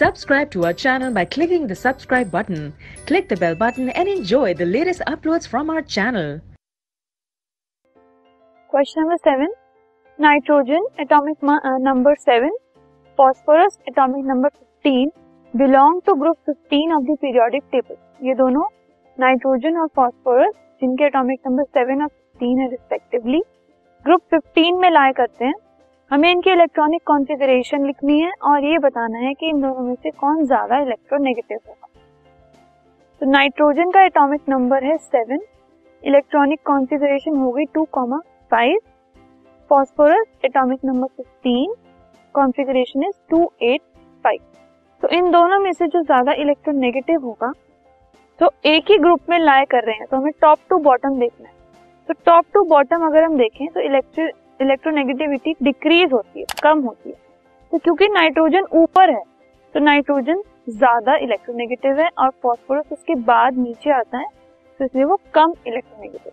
Subscribe to our channel by clicking the subscribe button. Click the bell button and enjoy the latest uploads from our channel. Question number seven. Nitrogen atomic ma- uh, number seven, phosphorus atomic number 15 belong to group 15 of the periodic table. ये दोनों nitrogen और phosphorus जिनके atomic number 7 और 15 है respectively group 15 में लाए करते हैं हमें इनकी इलेक्ट्रॉनिक कॉन्फ़िगरेशन लिखनी है और ये बताना है कि इन दोनों में से कौन ज़्यादा इलेक्ट्रोनेगेटिव होगा। तो नाइट्रोजन का एटॉमिक नंबर है 7 इलेक्ट्रॉनिक कॉन्फ़िगरेशन हो गई 2,5 phosphorus atomic number 15 configuration is 285 तो इन दोनों में से जो ज़्यादा इलेक्ट्रोनेगेटिव होगा तो एक ही ग्रुप में लाए कर रहे हैं तो हमें टॉप टू बॉटम देखना है। तो टॉप टू बॉटम अगर हम देखें तो इलेक्ट्रो इलेक्ट्रोनेगेटिविटी डिक्रीज होती है, कम होती है। तो क्योंकि नाइट्रोजन ऊपर है तो नाइट्रोजन ज़्यादा इलेक्ट्रोनेगेटिव है और फॉस्फोरस उसके बाद नीचे आता है तो इसलिए वो कम इलेक्ट्रोनेगेटिव